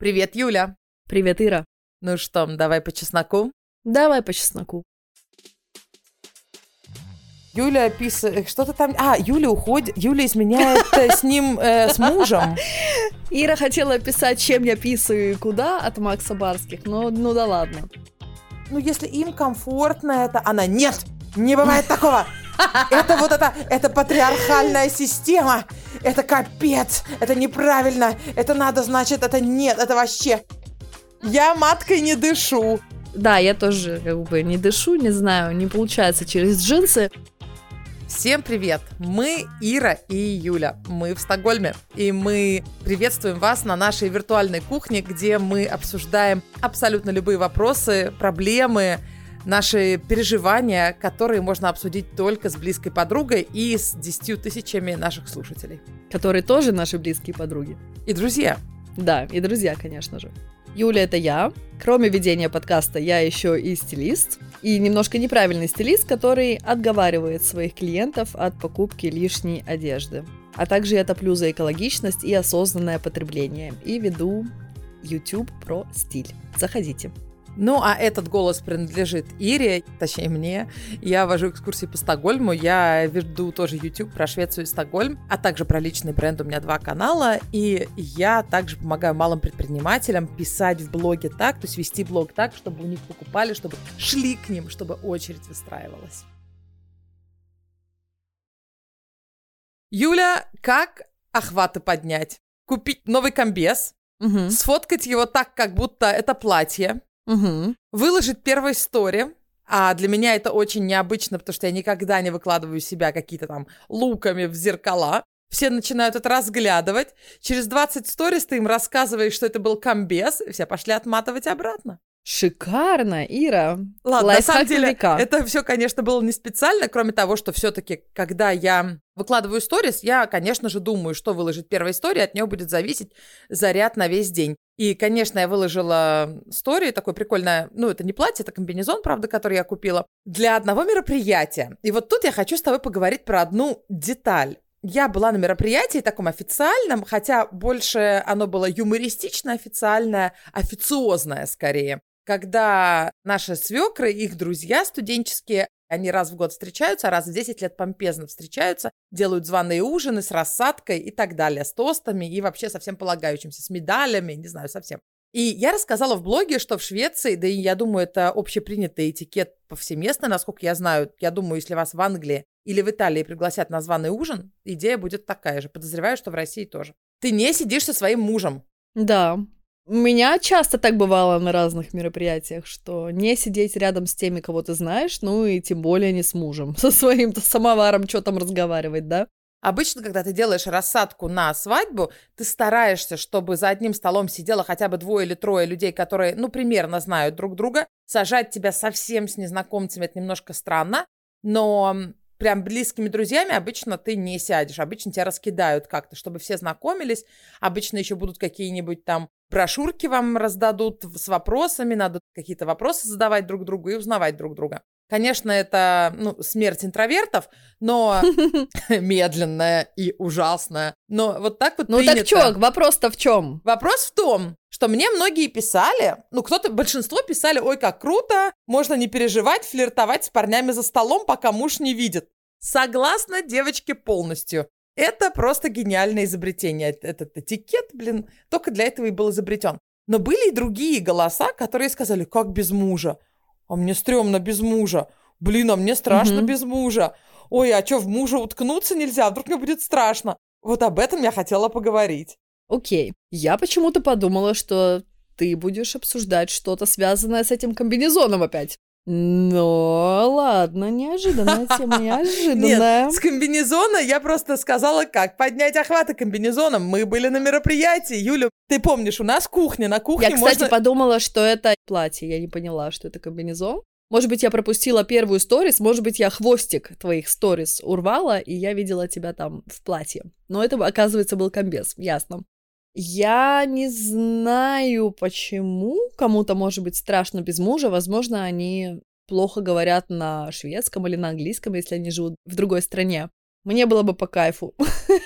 Привет, Юля. Привет, Ира. Ну что, давай по чесноку? Давай по чесноку. Юля писает, что-то там... А, Юля уходит, Юля изменяет э, с ним, э, с мужем. Ира хотела писать, чем я писаю и куда от Макса Барских, но ну да ладно. Ну, если им комфортно это... Она, нет, не бывает такого. Это вот это, это патриархальная система. Это капец. Это неправильно. Это надо, значит, это нет. Это вообще... Я маткой не дышу. Да, я тоже как бы не дышу, не знаю, не получается через джинсы. Всем привет! Мы Ира и Юля. Мы в Стокгольме. И мы приветствуем вас на нашей виртуальной кухне, где мы обсуждаем абсолютно любые вопросы, проблемы, наши переживания, которые можно обсудить только с близкой подругой и с десятью тысячами наших слушателей. Которые тоже наши близкие подруги. И друзья. Да, и друзья, конечно же. Юля это я. Кроме ведения подкаста, я еще и стилист. И немножко неправильный стилист, который отговаривает своих клиентов от покупки лишней одежды. А также я топлю за экологичность и осознанное потребление. И веду YouTube про стиль. Заходите. Ну, а этот голос принадлежит Ире, точнее мне. Я вожу экскурсии по Стокгольму, я веду тоже YouTube про Швецию и Стокгольм, а также про личный бренд. У меня два канала, и я также помогаю малым предпринимателям писать в блоге так, то есть вести блог так, чтобы у них покупали, чтобы шли к ним, чтобы очередь выстраивалась. Юля, как охваты поднять? Купить новый комбез, угу. сфоткать его так, как будто это платье, Угу. Выложить первой истории. А для меня это очень необычно, потому что я никогда не выкладываю себя какие-то там луками в зеркала. Все начинают это разглядывать. Через 20 сторис ты им рассказываешь, что это был комбез, и все пошли отматывать обратно. Шикарно, Ира. Ладно, Лайфхак на самом деле, века. это все, конечно, было не специально, кроме того, что все-таки, когда я выкладываю сторис, я, конечно же, думаю, что выложить первая история, от нее будет зависеть заряд на весь день. И, конечно, я выложила историю такой прикольная, ну, это не платье, это комбинезон, правда, который я купила, для одного мероприятия. И вот тут я хочу с тобой поговорить про одну деталь. Я была на мероприятии таком официальном, хотя больше оно было юмористично официальное, официозное скорее когда наши свекры, их друзья студенческие, они раз в год встречаются, а раз в 10 лет помпезно встречаются, делают званые ужины с рассадкой и так далее, с тостами и вообще совсем полагающимся, с медалями, не знаю, совсем. И я рассказала в блоге, что в Швеции, да и я думаю, это общепринятый этикет повсеместно, насколько я знаю. Я думаю, если вас в Англии или в Италии пригласят на званый ужин, идея будет такая же. Подозреваю, что в России тоже. Ты не сидишь со своим мужем. Да, у меня часто так бывало на разных мероприятиях, что не сидеть рядом с теми, кого ты знаешь, ну и тем более не с мужем, со своим-то самоваром, что там разговаривать, да? Обычно, когда ты делаешь рассадку на свадьбу, ты стараешься, чтобы за одним столом сидело хотя бы двое или трое людей, которые, ну, примерно знают друг друга. Сажать тебя совсем с незнакомцами – это немножко странно, но прям близкими друзьями обычно ты не сядешь. Обычно тебя раскидают как-то, чтобы все знакомились. Обычно еще будут какие-нибудь там брошюрки вам раздадут с вопросами, надо какие-то вопросы задавать друг другу и узнавать друг друга. Конечно, это ну, смерть интровертов, но медленная и ужасная. Но вот так вот Ну принято. так что, вопрос-то в чем? Вопрос в том, что мне многие писали, ну кто-то, большинство писали, ой, как круто, можно не переживать, флиртовать с парнями за столом, пока муж не видит. Согласна, девочки, полностью. Это просто гениальное изобретение. Этот этикет, блин, только для этого и был изобретен. Но были и другие голоса, которые сказали, как без мужа? А мне стрёмно без мужа. Блин, а мне страшно угу. без мужа. Ой, а что, в мужа уткнуться нельзя? Вдруг мне будет страшно? Вот об этом я хотела поговорить. Окей. Я почему-то подумала, что ты будешь обсуждать что-то связанное с этим комбинезоном опять. Ну, ладно, неожиданная тема, неожиданная. Нет, с комбинезона я просто сказала, как поднять охваты комбинезоном. Мы были на мероприятии. Юля, ты помнишь, у нас кухня, на кухне Я, кстати, можно... подумала, что это платье. Я не поняла, что это комбинезон. Может быть, я пропустила первую сторис, может быть, я хвостик твоих сторис урвала, и я видела тебя там в платье. Но это, оказывается, был комбез, ясно. Я не знаю, почему кому-то может быть страшно без мужа. Возможно, они плохо говорят на шведском или на английском, если они живут в другой стране. Мне было бы по кайфу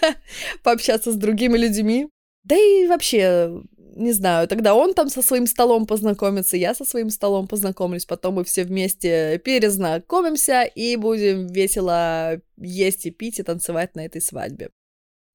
пообщаться с другими людьми. Да и вообще, не знаю, тогда он там со своим столом познакомится, я со своим столом познакомлюсь, потом мы все вместе перезнакомимся и будем весело есть и пить и танцевать на этой свадьбе.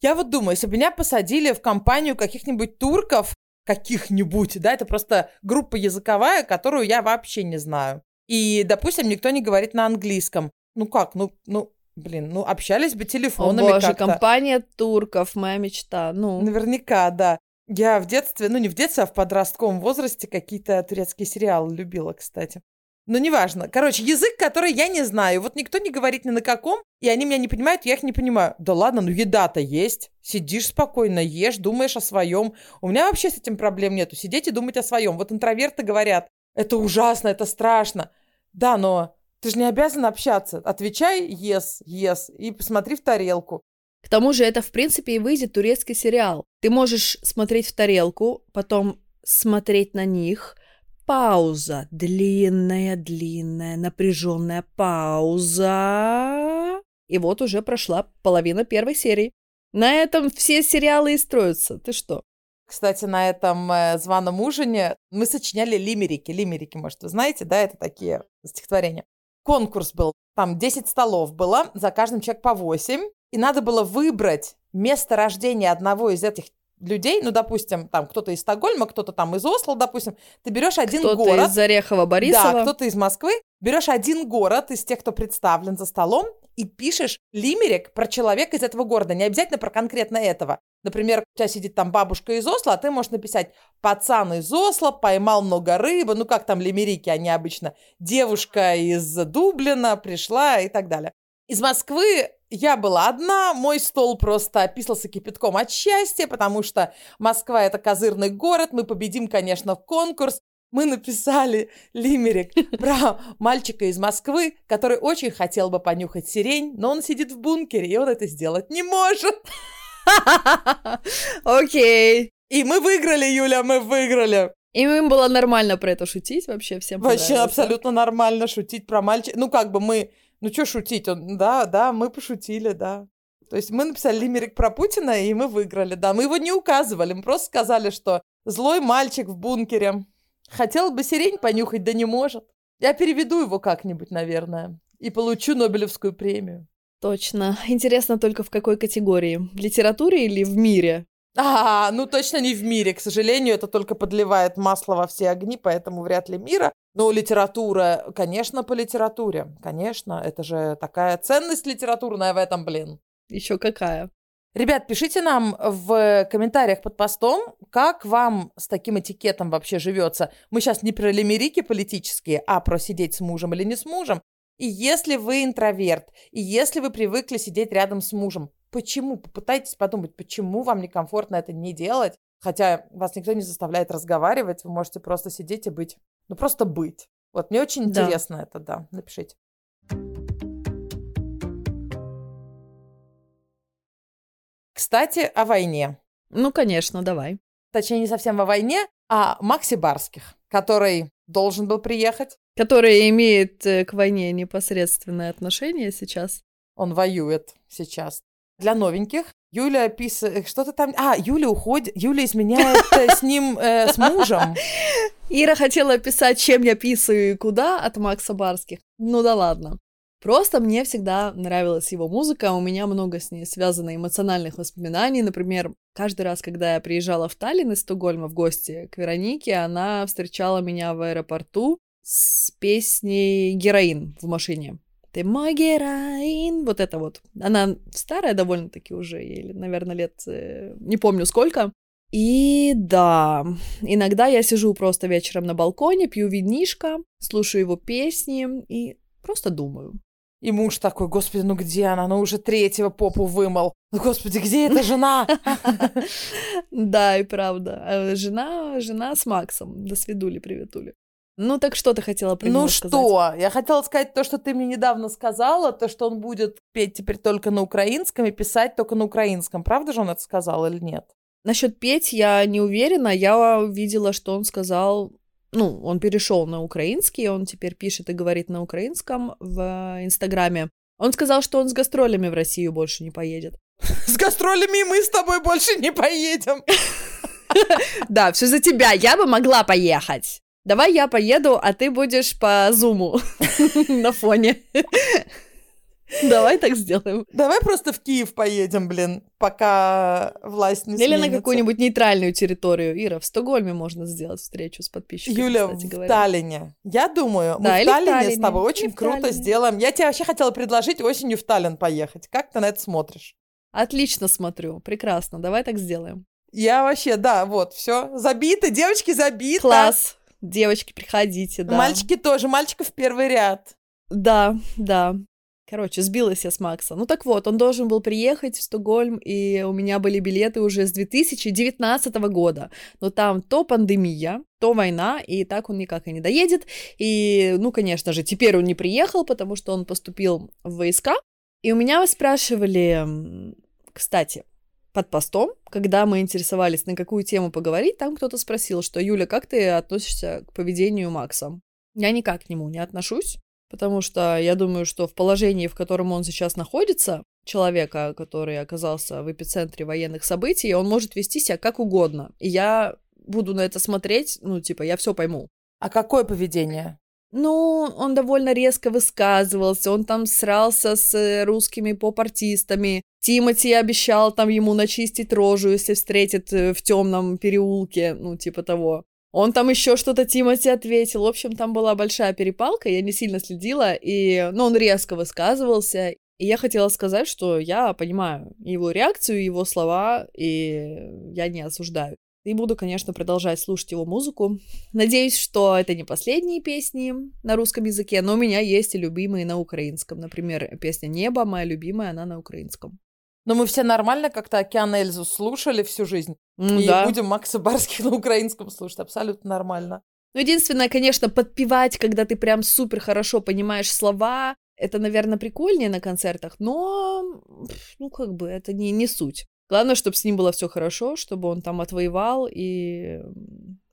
Я вот думаю, если бы меня посадили в компанию каких-нибудь турков, каких-нибудь, да, это просто группа языковая, которую я вообще не знаю. И, допустим, никто не говорит на английском. Ну как, ну, ну, блин, ну общались бы телефонами О боже, как-то. компания турков, моя мечта, ну. Наверняка, да. Я в детстве, ну не в детстве, а в подростковом возрасте какие-то турецкие сериалы любила, кстати. Но неважно. Короче, язык, который я не знаю. Вот никто не говорит ни на каком, и они меня не понимают, я их не понимаю. Да ладно, ну еда-то есть. Сидишь спокойно, ешь, думаешь о своем. У меня вообще с этим проблем нету. Сидеть и думать о своем. Вот интроверты говорят, это ужасно, это страшно. Да, но ты же не обязан общаться. Отвечай yes, yes, и посмотри в тарелку. К тому же это, в принципе, и выйдет турецкий сериал. Ты можешь смотреть в тарелку, потом смотреть на них – Пауза. Длинная, длинная, напряженная пауза. И вот уже прошла половина первой серии. На этом все сериалы и строятся. Ты что? Кстати, на этом э, званом ужине мы сочиняли лимерики. Лимерики, может, вы знаете, да, это такие стихотворения. Конкурс был. Там 10 столов было, за каждым человек по 8. И надо было выбрать место рождения одного из этих людей, ну, допустим, там кто-то из Стокгольма, кто-то там из Осло, допустим, ты берешь один кто-то город. Кто-то из Орехова, Борисова. Да, кто-то из Москвы. Берешь один город из тех, кто представлен за столом, и пишешь лимерик про человека из этого города, не обязательно про конкретно этого. Например, у тебя сидит там бабушка из Осло, а ты можешь написать «пацан из Осло, поймал много рыбы», ну как там лимерики, они обычно «девушка из Дублина пришла» и так далее. Из Москвы я была одна, мой стол просто описался кипятком от счастья, потому что Москва — это козырный город, мы победим, конечно, в конкурс. Мы написали лимерик про мальчика из Москвы, который очень хотел бы понюхать сирень, но он сидит в бункере, и он это сделать не может. Окей. И мы выиграли, Юля, мы выиграли. И им было нормально про это шутить вообще всем Вообще абсолютно нормально шутить про мальчика. Ну, как бы мы ну, что шутить? Он, да, да, мы пошутили, да. То есть мы написали лимерик про Путина, и мы выиграли, да. Мы его не указывали, мы просто сказали, что злой мальчик в бункере. Хотел бы сирень понюхать, да не может. Я переведу его как-нибудь, наверное, и получу Нобелевскую премию. Точно. Интересно только в какой категории? В литературе или в мире? А, ну точно не в мире, к сожалению, это только подливает масло во все огни, поэтому вряд ли мира. Но литература, конечно, по литературе, конечно, это же такая ценность литературная в этом, блин. Еще какая. Ребят, пишите нам в комментариях под постом, как вам с таким этикетом вообще живется. Мы сейчас не про лимерики политические, а про сидеть с мужем или не с мужем. И если вы интроверт, и если вы привыкли сидеть рядом с мужем, Почему? Попытайтесь подумать, почему вам некомфортно это не делать, хотя вас никто не заставляет разговаривать, вы можете просто сидеть и быть. Ну, просто быть. Вот мне очень да. интересно это, да. Напишите. Кстати, о войне. Ну, конечно, давай. Точнее, не совсем о войне, а Макси Барских, который должен был приехать. Который имеет э, к войне непосредственное отношение сейчас. Он воюет сейчас. Для новеньких Юля писает, что-то там... А, Юля уходит, Юля изменяет э, с ним, э, с мужем. Ира хотела писать, чем я писаю и куда от Макса Барских. Ну да ладно. Просто мне всегда нравилась его музыка, у меня много с ней связано эмоциональных воспоминаний. Например, каждый раз, когда я приезжала в Таллин из Стокгольма в гости к Веронике, она встречала меня в аэропорту с песней «Героин» в машине ты мой героин, вот это вот. Она старая довольно-таки уже, ей, наверное, лет, э, не помню сколько. И да, иногда я сижу просто вечером на балконе, пью винишко, слушаю его песни и просто думаю. И муж такой, господи, ну где она? Ну уже третьего попу вымыл. Ну, господи, где эта жена? Да, и правда. А жена, жена с Максом. До свидули, приветули. Ну так что ты хотела про Ну сказать? что? Я хотела сказать то, что ты мне недавно сказала, то, что он будет петь теперь только на украинском и писать только на украинском. Правда же он это сказал или нет? Насчет петь я не уверена. Я видела, что он сказал... Ну, он перешел на украинский, он теперь пишет и говорит на украинском в Инстаграме. Он сказал, что он с гастролями в Россию больше не поедет. С гастролями мы с тобой больше не поедем. Да, все за тебя. Я бы могла поехать. Давай я поеду, а ты будешь по зуму на фоне. Давай так сделаем. Давай просто в Киев поедем, блин, пока власть не Или сменится. на какую-нибудь нейтральную территорию. Ира, в Стокгольме можно сделать встречу с подписчиками, Юля, в говоря. Таллине. Я думаю, да, мы в Таллине, Таллине с тобой очень круто Таллине. сделаем. Я тебе вообще хотела предложить осенью в Таллин поехать. Как ты на это смотришь? Отлично смотрю, прекрасно. Давай так сделаем. Я вообще, да, вот, все, забито, девочки забиты. Класс. Девочки, приходите, да. Мальчики тоже, мальчиков в первый ряд. Да, да. Короче, сбилась я с Макса. Ну так вот, он должен был приехать в Стокгольм, и у меня были билеты уже с 2019 года. Но там то пандемия, то война, и так он никак и не доедет. И, ну, конечно же, теперь он не приехал, потому что он поступил в войска. И у меня спрашивали, кстати, под постом, когда мы интересовались, на какую тему поговорить, там кто-то спросил, что «Юля, как ты относишься к поведению Макса?» Я никак к нему не отношусь потому что я думаю, что в положении, в котором он сейчас находится, человека, который оказался в эпицентре военных событий, он может вести себя как угодно. И я буду на это смотреть, ну, типа, я все пойму. А какое поведение? Ну, он довольно резко высказывался, он там срался с русскими поп-артистами. Тимати обещал там ему начистить рожу, если встретит э, в темном переулке, ну, типа того. Он там еще что-то Тимати ответил. В общем, там была большая перепалка, я не сильно следила, и, ну, он резко высказывался. И я хотела сказать, что я понимаю его реакцию, его слова, и я не осуждаю. И буду, конечно, продолжать слушать его музыку. Надеюсь, что это не последние песни на русском языке, но у меня есть и любимые на украинском. Например, песня «Небо», моя любимая, она на украинском. Но мы все нормально как-то Океан Эльзу слушали всю жизнь. Mm, и да. будем Макса Барских на украинском слушать. Абсолютно нормально. Ну, единственное, конечно, подпевать, когда ты прям супер хорошо понимаешь слова, это, наверное, прикольнее на концертах, но, ну, как бы, это не, не суть. Главное, чтобы с ним было все хорошо, чтобы он там отвоевал и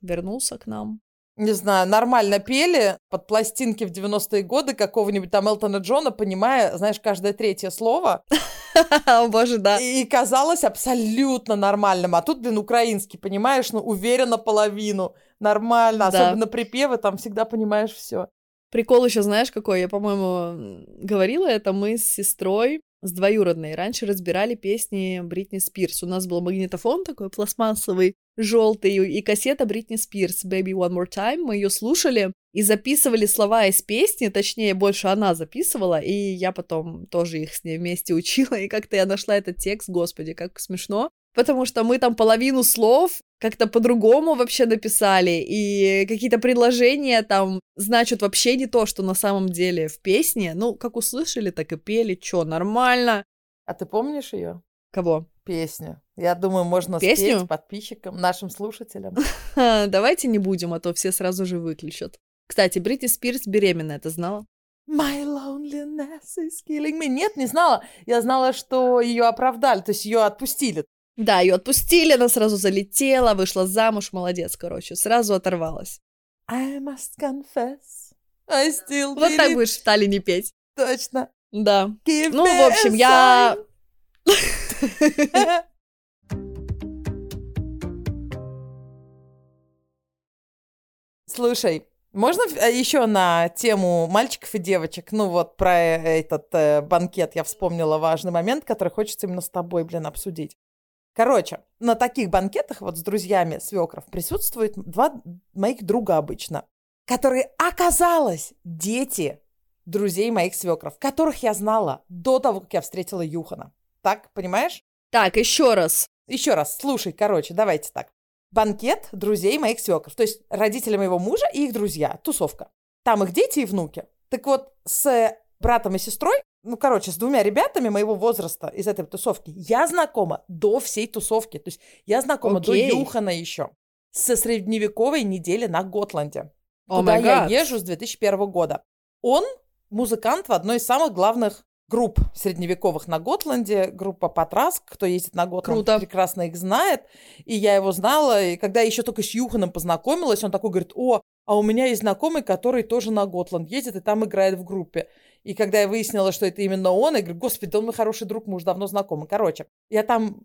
вернулся к нам не знаю, нормально пели под пластинки в 90-е годы какого-нибудь там Элтона Джона, понимая, знаешь, каждое третье слово. О, боже, да. И казалось абсолютно нормальным. А тут, блин, украинский, понимаешь, ну, уверенно половину. Нормально. Особенно припевы, там всегда понимаешь все. Прикол еще знаешь какой? Я, по-моему, говорила это мы с сестрой с двоюродной. Раньше разбирали песни Бритни Спирс. У нас был магнитофон такой пластмассовый, желтый, и кассета Бритни Спирс «Baby One More Time». Мы ее слушали и записывали слова из песни, точнее, больше она записывала, и я потом тоже их с ней вместе учила, и как-то я нашла этот текст, господи, как смешно потому что мы там половину слов как-то по-другому вообще написали, и какие-то предложения там значат вообще не то, что на самом деле в песне. Ну, как услышали, так и пели, чё, нормально. А ты помнишь ее? Кого? Песню. Я думаю, можно Песню? спеть подписчикам, нашим слушателям. Давайте не будем, а то все сразу же выключат. Кстати, Бритни Спирс беременная, ты знала? My loneliness is killing me. Нет, не знала. Я знала, что ее оправдали, то есть ее отпустили. Да, ее отпустили, она сразу залетела, вышла замуж, молодец, короче, сразу оторвалась. I must confess, I still Вот так будешь в Таллине петь. Точно. Да. Give ну, в общем, я... Слушай, можно э, еще на тему мальчиков и девочек? Ну вот про этот э, банкет я вспомнила важный момент, который хочется именно с тобой, блин, обсудить. Короче, на таких банкетах вот с друзьями свекров присутствует два моих друга обычно, которые, оказалось, дети друзей моих свекров, которых я знала до того, как я встретила Юхана. Так, понимаешь? Так, еще раз. Еще раз, слушай, короче, давайте так. Банкет друзей моих свекров, то есть родители моего мужа и их друзья, тусовка. Там их дети и внуки. Так вот, с братом и сестрой ну, короче, с двумя ребятами моего возраста из этой тусовки я знакома до всей тусовки. То есть я знакома okay. до Юхана еще. Со средневековой недели на Готланде. Oh куда я езжу с 2001 года. Он музыкант в одной из самых главных групп средневековых на Готланде, группа Патраск, кто ездит на Готланд, Круто. прекрасно их знает, и я его знала, и когда я еще только с Юханом познакомилась, он такой говорит, о, а у меня есть знакомый, который тоже на Готланд ездит и там играет в группе. И когда я выяснила, что это именно он, я говорю, господи, да он мой хороший друг, мы уже давно знакомы. Короче, я там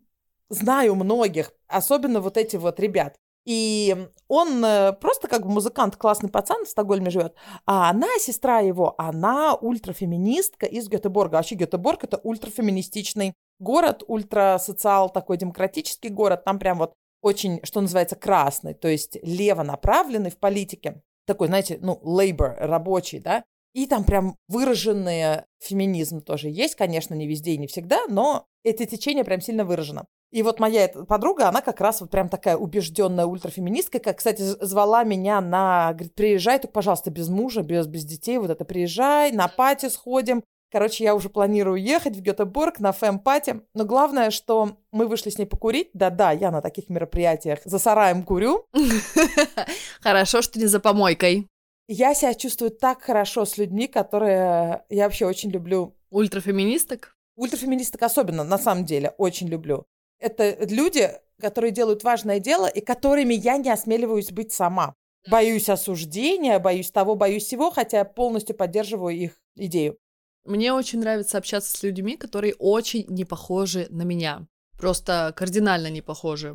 знаю многих, особенно вот эти вот ребят. И он э, просто как бы музыкант, классный пацан в Стокгольме живет, а она, сестра его, она ультрафеминистка из Гетеборга. Вообще Гетеборг — это ультрафеминистичный город, ультрасоциал такой демократический город. Там прям вот очень, что называется, красный, то есть лево направленный в политике. Такой, знаете, ну, labor, рабочий, да. И там прям выраженный феминизм тоже есть, конечно, не везде и не всегда, но эти течения прям сильно выражено. И вот моя подруга, она как раз вот прям такая убежденная ультрафеминистка, как, кстати, звала меня на, говорит, приезжай, только, пожалуйста, без мужа, без, без детей, вот это приезжай, на пати сходим. Короче, я уже планирую ехать в Гетеборг на фэм-пати. Но главное, что мы вышли с ней покурить. Да-да, я на таких мероприятиях за сараем курю. Хорошо, что не за помойкой. Я себя чувствую так хорошо с людьми, которые я вообще очень люблю. Ультрафеминисток? Ультрафеминисток особенно, на самом деле, очень люблю. Это люди, которые делают важное дело и которыми я не осмеливаюсь быть сама. Боюсь осуждения, боюсь того, боюсь всего, хотя я полностью поддерживаю их идею. Мне очень нравится общаться с людьми, которые очень не похожи на меня. Просто кардинально не похожи.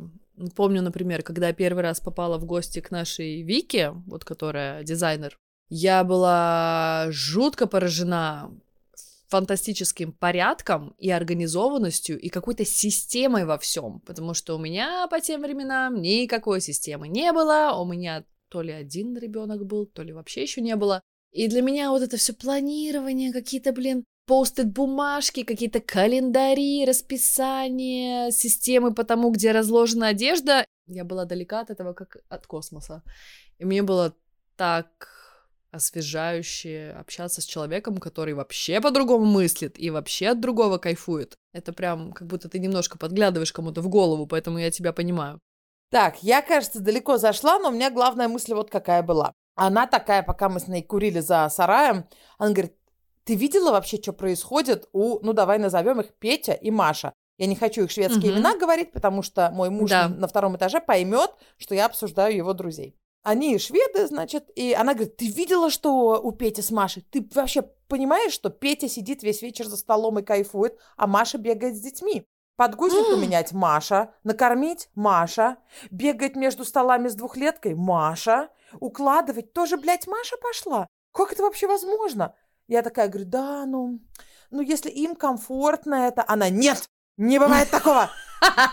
Помню, например, когда я первый раз попала в гости к нашей Вике, вот которая дизайнер, я была жутко поражена фантастическим порядком и организованностью и какой-то системой во всем, потому что у меня по тем временам никакой системы не было, у меня то ли один ребенок был, то ли вообще еще не было. И для меня вот это все планирование, какие-то, блин, постит бумажки, какие-то календари, расписание, системы по тому, где разложена одежда. Я была далека от этого, как от космоса. И мне было так освежающе общаться с человеком, который вообще по-другому мыслит и вообще от другого кайфует. Это прям как будто ты немножко подглядываешь кому-то в голову, поэтому я тебя понимаю. Так, я, кажется, далеко зашла, но у меня главная мысль вот какая была. Она такая, пока мы с ней курили за сараем, она говорит, ты видела вообще, что происходит у, ну давай назовем их Петя и Маша. Я не хочу их шведские угу. имена говорить, потому что мой муж да. на втором этаже поймет, что я обсуждаю его друзей. Они шведы, значит, и она говорит, ты видела, что у Пети с Машей? Ты вообще понимаешь, что Петя сидит весь вечер за столом и кайфует, а Маша бегает с детьми? Подгузник поменять Маша, накормить Маша, бегать между столами с двухлеткой Маша, укладывать тоже, блядь, Маша пошла. Как это вообще возможно? Я такая говорю, да, ну, ну если им комфортно это, она, нет, не бывает такого.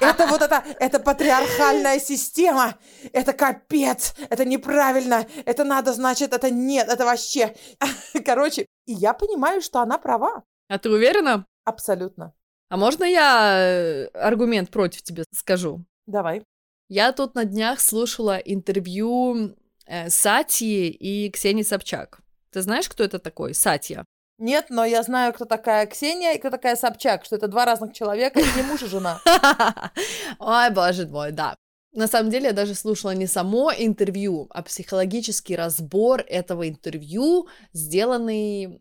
Это вот это, это патриархальная система. Это капец. Это неправильно. Это надо, значит, это нет. Это вообще. Короче, и я понимаю, что она права. А ты уверена? Абсолютно. А можно я э, аргумент против тебе скажу? Давай. Я тут на днях слушала интервью э, Сати и Ксении Собчак. Ты знаешь, кто это такой? Сатья. Нет, но я знаю, кто такая Ксения и кто такая Собчак, что это два разных человека, и не муж и жена. Ой, боже мой, да. На самом деле я даже слушала не само интервью, а психологический разбор этого интервью, сделанный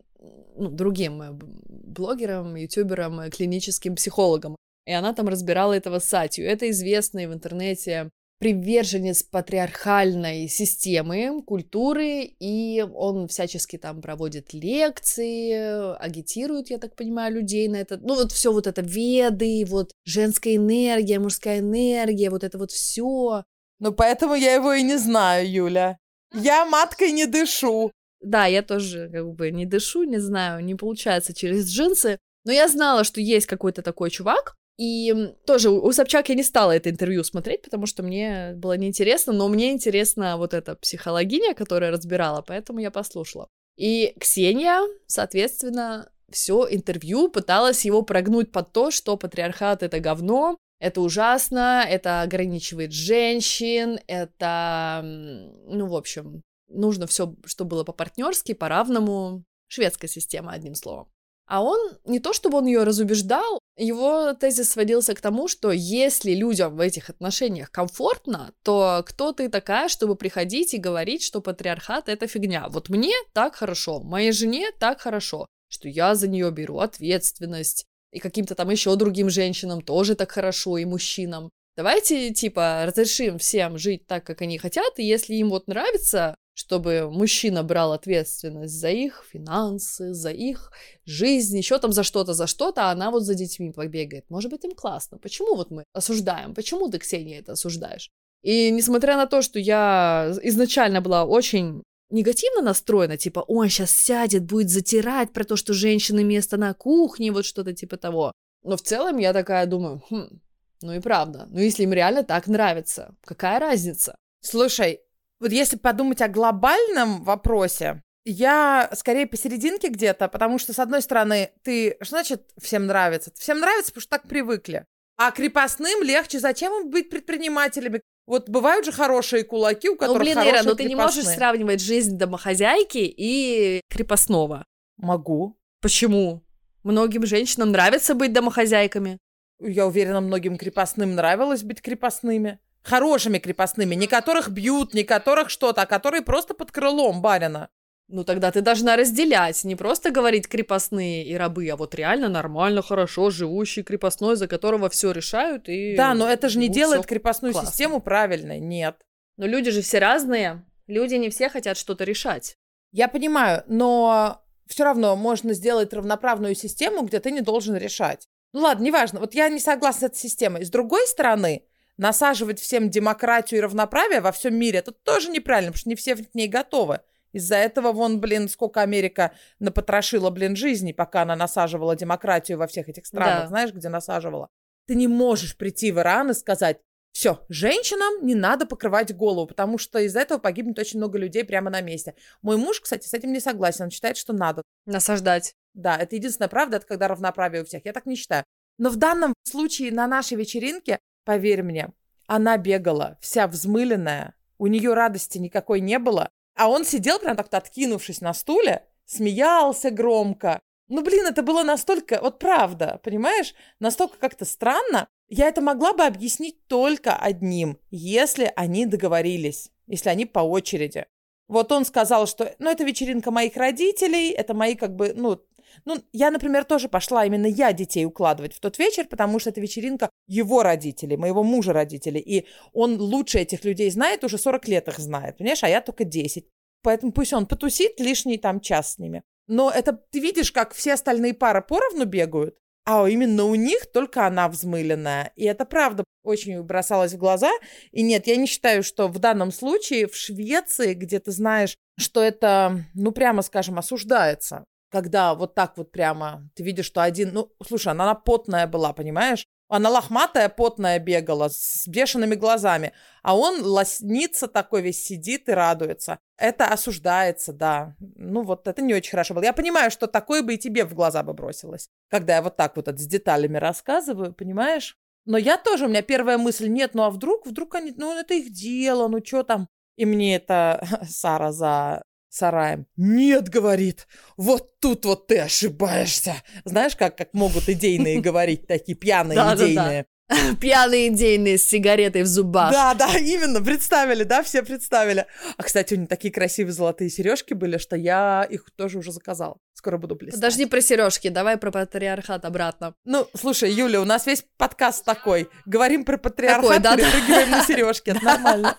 ну, другим э, блогером, ютубером, э, клиническим психологом. И она там разбирала этого Сатью. Это известный в интернете приверженец патриархальной системы, культуры, и он всячески там проводит лекции, агитирует, я так понимаю, людей на это. Ну, вот все вот это веды, вот женская энергия, мужская энергия, вот это вот все. Ну, поэтому я его и не знаю, Юля. Я маткой не дышу. Да, я тоже как бы не дышу, не знаю, не получается через джинсы. Но я знала, что есть какой-то такой чувак, и тоже у Собчак я не стала это интервью смотреть, потому что мне было неинтересно, но мне интересна вот эта психологиня, которая разбирала, поэтому я послушала. И Ксения, соответственно, все интервью пыталась его прогнуть под то, что патриархат — это говно, это ужасно, это ограничивает женщин, это, ну, в общем, нужно все, что было по-партнерски, по-равному. Шведская система, одним словом. А он, не то чтобы он ее разубеждал, его тезис сводился к тому, что если людям в этих отношениях комфортно, то кто ты такая, чтобы приходить и говорить, что патриархат это фигня. Вот мне так хорошо, моей жене так хорошо, что я за нее беру ответственность, и каким-то там еще другим женщинам тоже так хорошо, и мужчинам. Давайте, типа, разрешим всем жить так, как они хотят, и если им вот нравится чтобы мужчина брал ответственность за их финансы, за их жизнь, еще там за что-то, за что-то, а она вот за детьми побегает. Может быть, им классно. Почему вот мы осуждаем? Почему ты, Ксения, это осуждаешь? И несмотря на то, что я изначально была очень негативно настроена, типа, он сейчас сядет, будет затирать про то, что женщины место на кухне, вот что-то типа того. Но в целом я такая думаю, хм, ну и правда. Ну если им реально так нравится, какая разница? Слушай, вот если подумать о глобальном вопросе, я скорее посерединке где-то, потому что, с одной стороны, ты... Что значит всем нравится? Всем нравится, потому что так привыкли. А крепостным легче. Зачем им быть предпринимателями? Вот бывают же хорошие кулаки, у которых Ну, блин, Ира, ну ты не можешь сравнивать жизнь домохозяйки и крепостного. Могу. Почему? Многим женщинам нравится быть домохозяйками. Я уверена, многим крепостным нравилось быть крепостными. Хорошими крепостными, не которых бьют, не которых что-то, а которые просто под крылом барина. Ну тогда ты должна разделять, не просто говорить крепостные и рабы, а вот реально нормально, хорошо живущий крепостной, за которого все решают и... Да, но это же не делает крепостную классно. систему правильной, нет. Но люди же все разные, люди не все хотят что-то решать. Я понимаю, но все равно можно сделать равноправную систему, где ты не должен решать. Ну ладно, неважно, вот я не согласна с этой системой. С другой стороны, насаживать всем демократию и равноправие во всем мире, это тоже неправильно, потому что не все к ней готовы. Из-за этого вон, блин, сколько Америка напотрошила, блин, жизни, пока она насаживала демократию во всех этих странах. Да. Знаешь, где насаживала? Ты не можешь прийти в Иран и сказать, все, женщинам не надо покрывать голову, потому что из-за этого погибнет очень много людей прямо на месте. Мой муж, кстати, с этим не согласен. Он считает, что надо. Насаждать. Да, это единственная правда, это когда равноправие у всех. Я так не считаю. Но в данном случае на нашей вечеринке Поверь мне, она бегала, вся взмыленная, у нее радости никакой не было, а он сидел прям так-то откинувшись на стуле, смеялся громко. Ну, блин, это было настолько, вот правда, понимаешь, настолько как-то странно. Я это могла бы объяснить только одним, если они договорились, если они по очереди. Вот он сказал, что, ну, это вечеринка моих родителей, это мои, как бы, ну, ну, я, например, тоже пошла именно я детей укладывать в тот вечер, потому что это вечеринка его родителей, моего мужа родителей. И он лучше этих людей знает, уже 40 лет их знает, понимаешь, а я только 10. Поэтому пусть он потусит лишний там час с ними. Но это ты видишь, как все остальные пары поровну бегают, а именно у них только она взмыленная. И это правда очень бросалось в глаза. И нет, я не считаю, что в данном случае в Швеции, где ты знаешь, что это, ну, прямо скажем, осуждается когда вот так вот прямо ты видишь, что один... Ну, слушай, она, она потная была, понимаешь? Она лохматая, потная бегала, с бешеными глазами. А он лоснится такой весь, сидит и радуется. Это осуждается, да. Ну, вот это не очень хорошо было. Я понимаю, что такое бы и тебе в глаза бы бросилось. Когда я вот так вот это с деталями рассказываю, понимаешь? Но я тоже, у меня первая мысль, нет, ну а вдруг, вдруг они, ну это их дело, ну что там? И мне это Сара за сараем. «Нет, — говорит, — вот тут вот ты ошибаешься». Знаешь, как, как могут идейные говорить, такие пьяные идейные. Пьяные идейные с сигаретой в зубах. Да, да, именно, представили, да, все представили. А, кстати, у них такие красивые золотые сережки были, что я их тоже уже заказал. Скоро буду блистать. Подожди про сережки, давай про патриархат обратно. Ну, слушай, Юля, у нас весь подкаст такой. Говорим про патриархат, такой, да, перепрыгиваем да. на сережки, это нормально.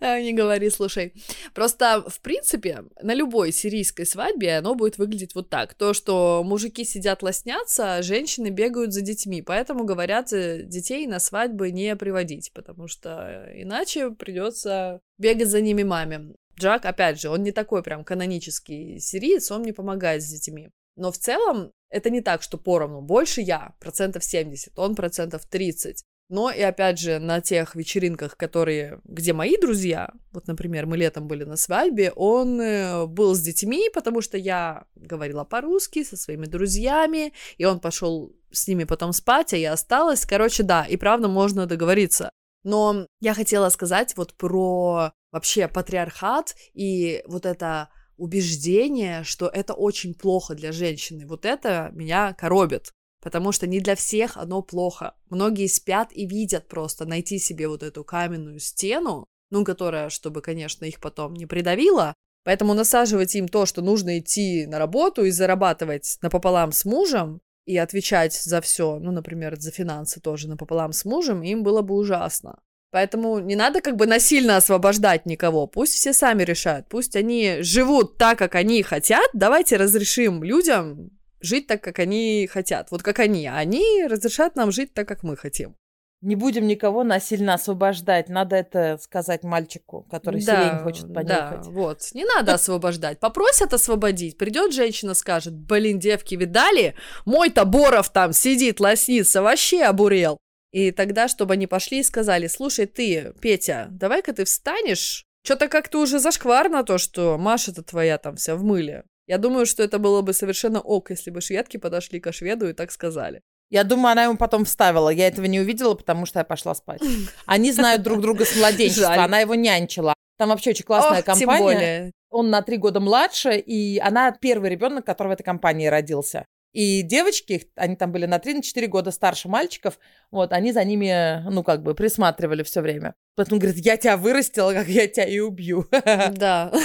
Не говори, слушай. Просто, в принципе, на любой сирийской свадьбе оно будет выглядеть вот так. То, что мужики сидят лоснятся, а женщины бегают за детьми. Поэтому говорят, э, детей на свадьбы не приводить, потому что иначе придется бегать за ними маме. Джак, опять же, он не такой прям канонический сириец, он мне помогает с детьми. Но в целом это не так, что поровну. Больше я, процентов 70, он процентов 30. Но и опять же, на тех вечеринках, которые, где мои друзья, вот, например, мы летом были на свадьбе, он э, был с детьми, потому что я говорила по-русски со своими друзьями, и он пошел с ними потом спать, а я осталась. Короче, да, и правда можно договориться. Но я хотела сказать вот про вообще патриархат и вот это убеждение, что это очень плохо для женщины. Вот это меня коробит. Потому что не для всех оно плохо. Многие спят и видят просто найти себе вот эту каменную стену, ну, которая, чтобы, конечно, их потом не придавила. Поэтому насаживать им то, что нужно идти на работу и зарабатывать напополам с мужем, и отвечать за все, ну, например, за финансы тоже напополам с мужем, им было бы ужасно. Поэтому не надо как бы насильно освобождать никого. Пусть все сами решают. Пусть они живут так, как они хотят. Давайте разрешим людям жить так, как они хотят. Вот как они. Они разрешат нам жить так, как мы хотим. Не будем никого насильно освобождать. Надо это сказать мальчику, который да, сирень хочет понюхать. Да, вот. Не надо освобождать. Попросят освободить. Придет женщина, скажет, блин, девки, видали? Мой Таборов там сидит, лоснится, вообще обурел. И тогда, чтобы они пошли и сказали, слушай, ты, Петя, давай-ка ты встанешь. Что-то как-то уже зашкварно то, что Маша-то твоя там вся в мыле. Я думаю, что это было бы совершенно ок, если бы шведки подошли к шведу и так сказали. Я думаю, она ему потом вставила. Я этого не увидела, потому что я пошла спать. Они знают друг друга с младенчества. Жаль. Она его нянчила. Там вообще очень классная Ох, компания. Тем более. Он на три года младше, и она первый ребенок, который в этой компании родился. И девочки, они там были на 3-4 года старше мальчиков, вот, они за ними, ну, как бы присматривали все время. Потом говорит, я тебя вырастила, как я тебя и убью. Да.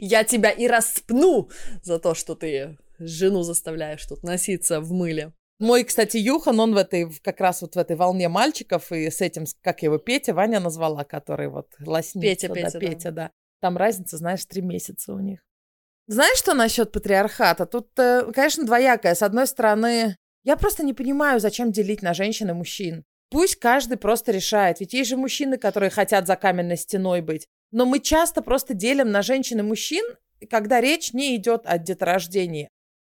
Я тебя и распну за то, что ты жену заставляешь тут носиться в мыле. Мой, кстати, Юхан, он в этой, как раз вот в этой волне мальчиков, и с этим, как его Петя, Ваня назвала, который вот лоснится. Петя, Петя, да, Петя, да. Там разница, знаешь, три месяца у них. Знаешь, что насчет патриархата? Тут, э, конечно, двоякое. С одной стороны, я просто не понимаю, зачем делить на женщин и мужчин. Пусть каждый просто решает. Ведь есть же мужчины, которые хотят за каменной стеной быть. Но мы часто просто делим на женщин и мужчин, когда речь не идет о деторождении,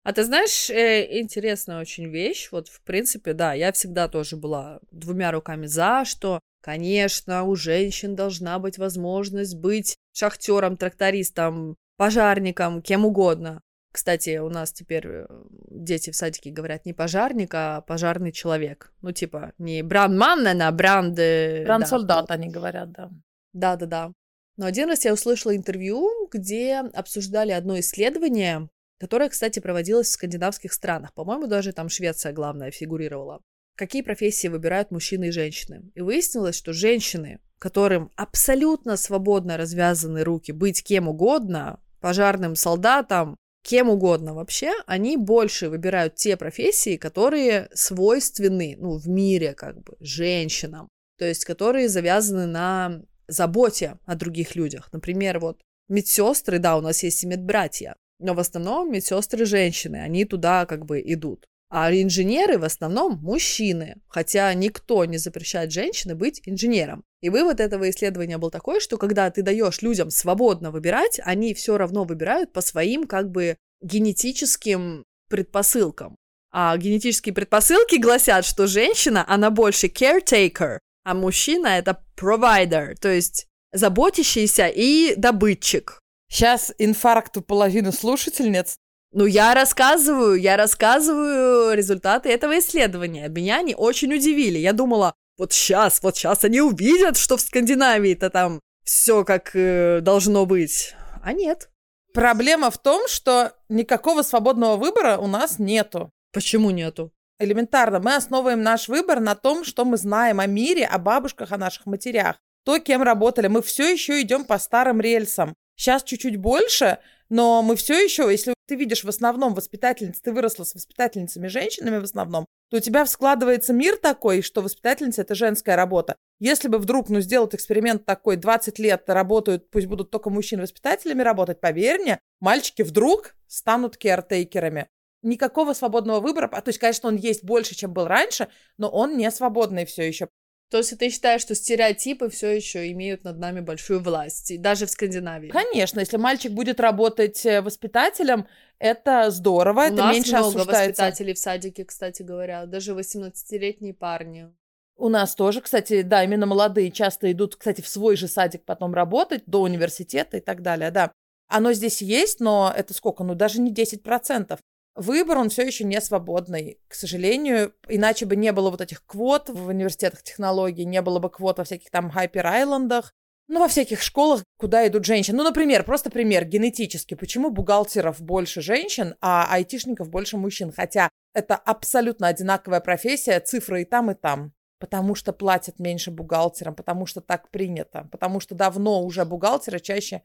а ты знаешь, э, интересная очень вещь. Вот, в принципе, да, я всегда тоже была двумя руками за, что, конечно, у женщин должна быть возможность быть шахтером, трактористом, пожарником, кем угодно. Кстати, у нас теперь э, дети в садике говорят не пожарник, а пожарный человек. Ну, типа, не брандманнен, а бранд... Бранд-солдат, да. они говорят, да. Да-да-да. Но один раз я услышала интервью, где обсуждали одно исследование, которая, кстати, проводилась в скандинавских странах. По-моему, даже там Швеция главная фигурировала. Какие профессии выбирают мужчины и женщины? И выяснилось, что женщины, которым абсолютно свободно развязаны руки быть кем угодно, пожарным солдатом, кем угодно вообще, они больше выбирают те профессии, которые свойственны, ну, в мире как бы, женщинам. То есть, которые завязаны на заботе о других людях. Например, вот медсестры, да, у нас есть и медбратья. Но в основном медсестры женщины, они туда как бы идут. А инженеры в основном мужчины, хотя никто не запрещает женщине быть инженером. И вывод этого исследования был такой, что когда ты даешь людям свободно выбирать, они все равно выбирают по своим как бы генетическим предпосылкам. А генетические предпосылки гласят, что женщина, она больше caretaker, а мужчина это provider, то есть заботящийся и добытчик. Сейчас инфаркт у половины слушательниц. Ну, я рассказываю, я рассказываю результаты этого исследования. Меня они очень удивили. Я думала, вот сейчас, вот сейчас они увидят, что в Скандинавии-то там все как э, должно быть. А нет. Проблема в том, что никакого свободного выбора у нас нету. Почему нету? Элементарно. Мы основываем наш выбор на том, что мы знаем о мире, о бабушках, о наших матерях. То, кем работали. Мы все еще идем по старым рельсам. Сейчас чуть-чуть больше, но мы все еще, если ты видишь в основном воспитательниц, ты выросла с воспитательницами женщинами в основном, то у тебя складывается мир такой, что воспитательница – это женская работа. Если бы вдруг, ну, сделать эксперимент такой, 20 лет работают, пусть будут только мужчины воспитателями работать, поверь мне, мальчики вдруг станут кертейкерами. Никакого свободного выбора, то есть, конечно, он есть больше, чем был раньше, но он не свободный все еще. То есть ты считаешь, что стереотипы все еще имеют над нами большую власть, даже в Скандинавии? Конечно, если мальчик будет работать э, воспитателем, это здорово, У это нас меньше много осуждается. воспитателей в садике, кстати говоря, даже 18-летние парни. У нас тоже, кстати, да, именно молодые часто идут, кстати, в свой же садик потом работать, до университета и так далее, да. Оно здесь есть, но это сколько? Ну, даже не 10% выбор, он все еще не свободный, к сожалению. Иначе бы не было вот этих квот в университетах технологий, не было бы квот во всяких там хайпер-айлендах, ну, во всяких школах, куда идут женщины. Ну, например, просто пример генетически. Почему бухгалтеров больше женщин, а айтишников больше мужчин? Хотя это абсолютно одинаковая профессия, цифры и там, и там. Потому что платят меньше бухгалтерам, потому что так принято, потому что давно уже бухгалтеры чаще...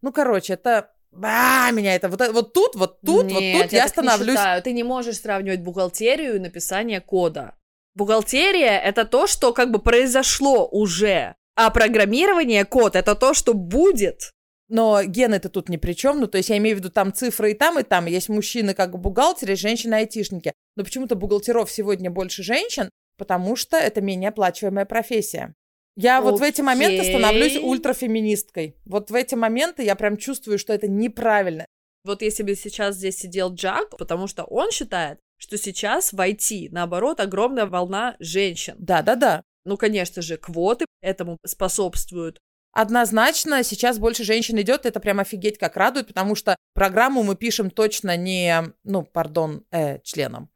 Ну, короче, это а, меня это вот, вот тут, вот тут, Нет, вот тут я, я становлюсь. Не считаю. Ты не можешь сравнивать бухгалтерию и написание кода. Бухгалтерия — это то, что как бы произошло уже, а программирование, код — это то, что будет. Но гены-то тут ни при чем. Ну, то есть я имею в виду там цифры и там, и там. Есть мужчины как бухгалтеры, женщины-айтишники. Но почему-то бухгалтеров сегодня больше женщин, потому что это менее оплачиваемая профессия. Я Окей. вот в эти моменты становлюсь ультрафеминисткой. Вот в эти моменты я прям чувствую, что это неправильно. Вот если бы сейчас здесь сидел Джак, потому что он считает, что сейчас в IT, наоборот, огромная волна женщин. Да-да-да. Ну, конечно же, квоты этому способствуют. Однозначно, сейчас больше женщин идет, это прям офигеть как радует, потому что программу мы пишем точно не, ну, пардон, э, членом.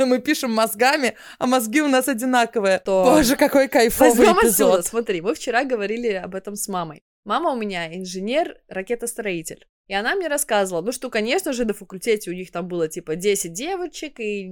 Мы пишем мозгами, а мозги у нас одинаковые. То... Боже, какой кайфовый Возьмем эпизод. Отсюда. Смотри, мы вчера говорили об этом с мамой. Мама у меня инженер, ракетостроитель. И она мне рассказывала, ну что, конечно же, на факультете у них там было типа 10 девочек и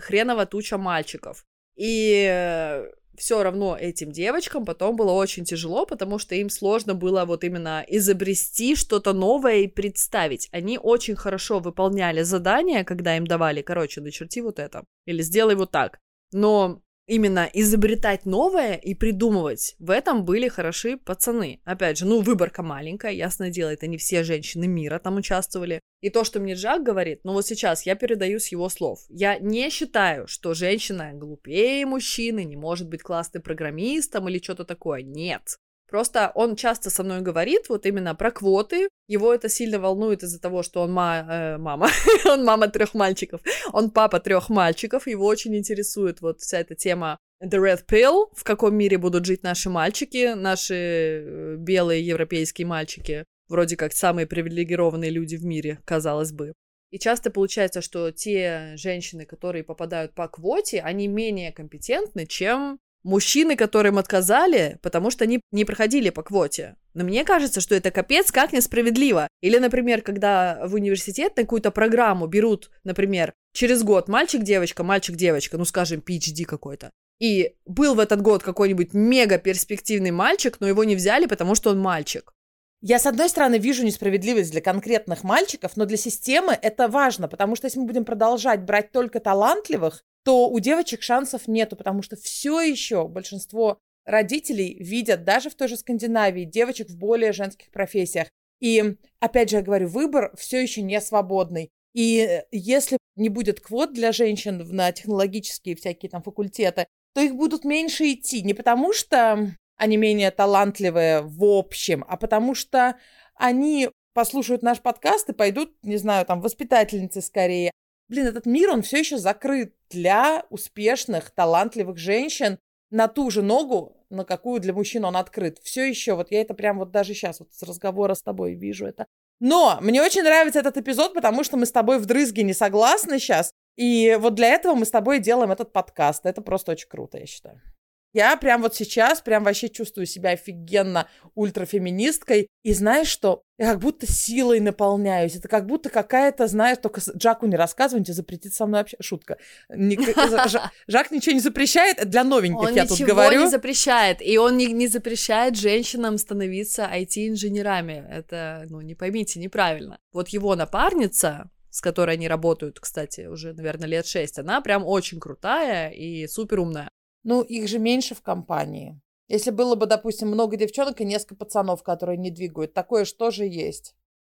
хреново туча мальчиков. И э, все равно этим девочкам потом было очень тяжело, потому что им сложно было вот именно изобрести что-то новое и представить. Они очень хорошо выполняли задания, когда им давали, короче, начерти вот это, или сделай вот так. Но именно изобретать новое и придумывать. В этом были хороши пацаны. Опять же, ну, выборка маленькая, ясное дело, это не все женщины мира там участвовали. И то, что мне Джак говорит, ну вот сейчас я передаю с его слов. Я не считаю, что женщина глупее мужчины, не может быть классным программистом или что-то такое. Нет. Просто он часто со мной говорит вот именно про квоты. Его это сильно волнует из-за того, что он ма- э, мама, он мама трех мальчиков, он папа трех мальчиков. Его очень интересует вот вся эта тема The Red Pill, в каком мире будут жить наши мальчики, наши э, белые европейские мальчики, вроде как самые привилегированные люди в мире, казалось бы. И часто получается, что те женщины, которые попадают по квоте, они менее компетентны, чем мужчины, которым отказали, потому что они не проходили по квоте. Но мне кажется, что это капец как несправедливо. Или, например, когда в университет на какую-то программу берут, например, через год мальчик-девочка, мальчик-девочка, ну, скажем, PhD какой-то. И был в этот год какой-нибудь мега перспективный мальчик, но его не взяли, потому что он мальчик. Я, с одной стороны, вижу несправедливость для конкретных мальчиков, но для системы это важно, потому что если мы будем продолжать брать только талантливых, то у девочек шансов нету, потому что все еще большинство родителей видят даже в той же Скандинавии девочек в более женских профессиях. И, опять же, я говорю, выбор все еще не свободный. И если не будет квот для женщин на технологические всякие там факультеты, то их будут меньше идти. Не потому что они менее талантливые в общем, а потому что они послушают наш подкаст и пойдут, не знаю, там, воспитательницы скорее, блин, этот мир, он все еще закрыт для успешных, талантливых женщин на ту же ногу, на какую для мужчин он открыт. Все еще, вот я это прям вот даже сейчас вот с разговора с тобой вижу это. Но мне очень нравится этот эпизод, потому что мы с тобой вдрызги не согласны сейчас. И вот для этого мы с тобой делаем этот подкаст. Это просто очень круто, я считаю. Я прям вот сейчас прям вообще чувствую себя офигенно ультрафеминисткой. И знаешь что? Я как будто силой наполняюсь. Это как будто какая-то, знаешь, только Жаку не рассказывайте, запретит со мной вообще. Шутка. Жак ничего не запрещает для новеньких, он я тут говорю. Он не запрещает. И он не, не запрещает женщинам становиться IT-инженерами. Это, ну, не поймите неправильно. Вот его напарница, с которой они работают, кстати, уже, наверное, лет шесть, она прям очень крутая и супер умная. Ну, их же меньше в компании. Если было бы, допустим, много девчонок и несколько пацанов, которые не двигают, такое что же есть?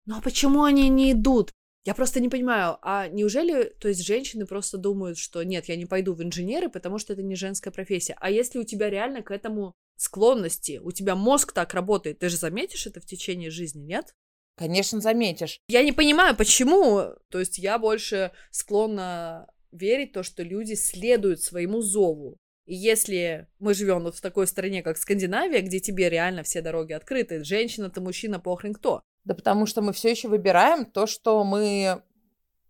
Ну а почему они не идут? Я просто не понимаю, а неужели, то есть женщины просто думают, что нет, я не пойду в инженеры, потому что это не женская профессия. А если у тебя реально к этому склонности, у тебя мозг так работает, ты же заметишь это в течение жизни, нет? Конечно, заметишь. Я не понимаю, почему. То есть я больше склонна верить в то, что люди следуют своему зову. Если мы живем в такой стране, как Скандинавия, где тебе реально все дороги открыты, женщина ты, мужчина, похрен кто. Да потому что мы все еще выбираем то, что мы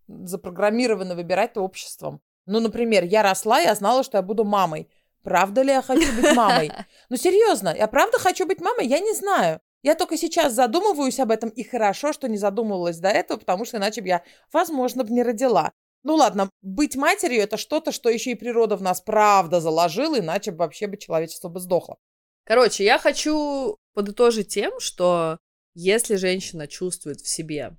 запрограммированы выбирать обществом. Ну, например, я росла, я знала, что я буду мамой. Правда ли я хочу быть мамой? Ну, серьезно, я правда хочу быть мамой? Я не знаю. Я только сейчас задумываюсь об этом, и хорошо, что не задумывалась до этого, потому что иначе бы я, возможно, бы не родила. Ну ладно, быть матерью это что-то, что еще и природа в нас правда заложила, иначе вообще бы человечество бы сдохло. Короче, я хочу подытожить тем, что если женщина чувствует в себе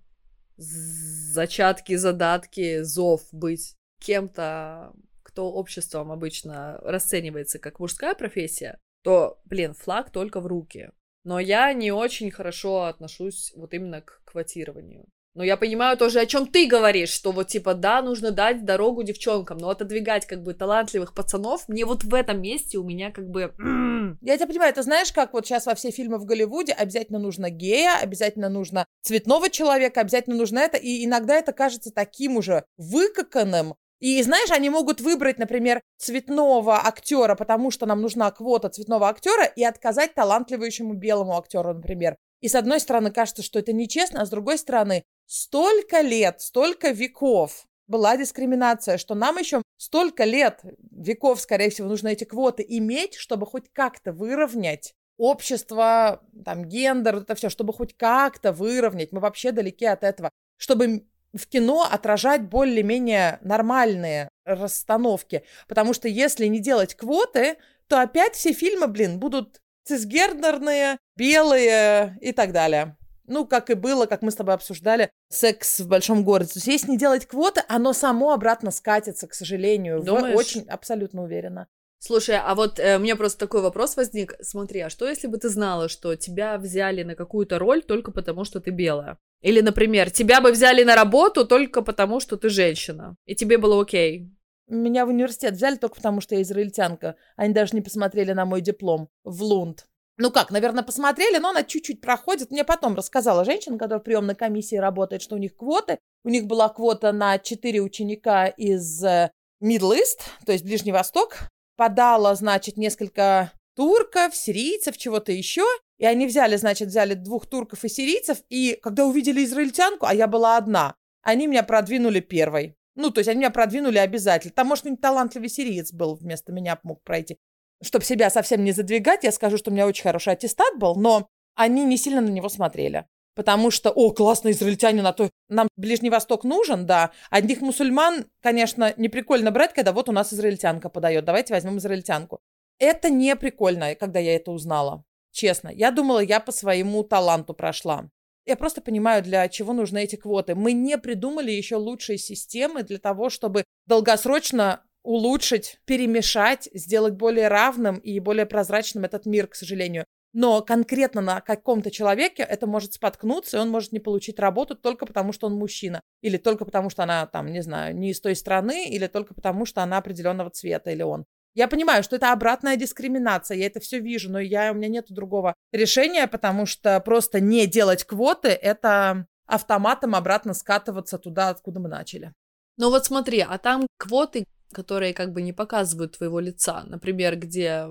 зачатки, задатки, зов быть кем-то, кто обществом обычно расценивается как мужская профессия, то, блин, флаг только в руки. Но я не очень хорошо отношусь вот именно к квотированию. Но я понимаю тоже, о чем ты говоришь, что вот типа, да, нужно дать дорогу девчонкам, но отодвигать как бы талантливых пацанов, мне вот в этом месте у меня как бы... Я тебя понимаю, ты знаешь, как вот сейчас во все фильмы в Голливуде обязательно нужно гея, обязательно нужно цветного человека, обязательно нужно это, и иногда это кажется таким уже выкаканным, и знаешь, они могут выбрать, например, цветного актера, потому что нам нужна квота цветного актера, и отказать талантливающему белому актеру, например. И с одной стороны кажется, что это нечестно, а с другой стороны столько лет, столько веков была дискриминация, что нам еще столько лет, веков, скорее всего, нужно эти квоты иметь, чтобы хоть как-то выровнять общество, там, гендер, это все, чтобы хоть как-то выровнять. Мы вообще далеки от этого. Чтобы в кино отражать более-менее нормальные расстановки. Потому что если не делать квоты, то опять все фильмы, блин, будут цисгендерные, белые и так далее. Ну, как и было, как мы с тобой обсуждали, секс в большом городе. То есть, если не делать квоты, оно само обратно скатится, к сожалению. Думаешь? В, очень абсолютно уверена. Слушай, а вот э, у меня просто такой вопрос возник. Смотри, а что если бы ты знала, что тебя взяли на какую-то роль только потому, что ты белая? Или, например, тебя бы взяли на работу только потому, что ты женщина, и тебе было окей? Меня в университет взяли только потому, что я израильтянка. Они даже не посмотрели на мой диплом в Лунд. Ну как, наверное, посмотрели, но она чуть-чуть проходит. Мне потом рассказала женщина, которая в приемной комиссии работает, что у них квоты. У них была квота на 4 ученика из э, Middle East, то есть Ближний Восток. Подала, значит, несколько турков, сирийцев, чего-то еще. И они взяли, значит, взяли двух турков и сирийцев. И когда увидели израильтянку, а я была одна, они меня продвинули первой. Ну, то есть они меня продвинули обязательно. Там, может, какой-нибудь талантливый сириец был вместо меня мог пройти чтобы себя совсем не задвигать, я скажу, что у меня очень хороший аттестат был, но они не сильно на него смотрели. Потому что, о, классно, израильтяне на то... Нам Ближний Восток нужен, да. Одних мусульман, конечно, не прикольно брать, когда вот у нас израильтянка подает. Давайте возьмем израильтянку. Это не прикольно, когда я это узнала. Честно. Я думала, я по своему таланту прошла. Я просто понимаю, для чего нужны эти квоты. Мы не придумали еще лучшие системы для того, чтобы долгосрочно улучшить, перемешать, сделать более равным и более прозрачным этот мир, к сожалению. Но конкретно на каком-то человеке это может споткнуться, и он может не получить работу только потому, что он мужчина. Или только потому, что она, там, не знаю, не из той страны, или только потому, что она определенного цвета, или он. Я понимаю, что это обратная дискриминация, я это все вижу, но я, у меня нет другого решения, потому что просто не делать квоты — это автоматом обратно скатываться туда, откуда мы начали. Ну вот смотри, а там квоты которые как бы не показывают твоего лица. Например, где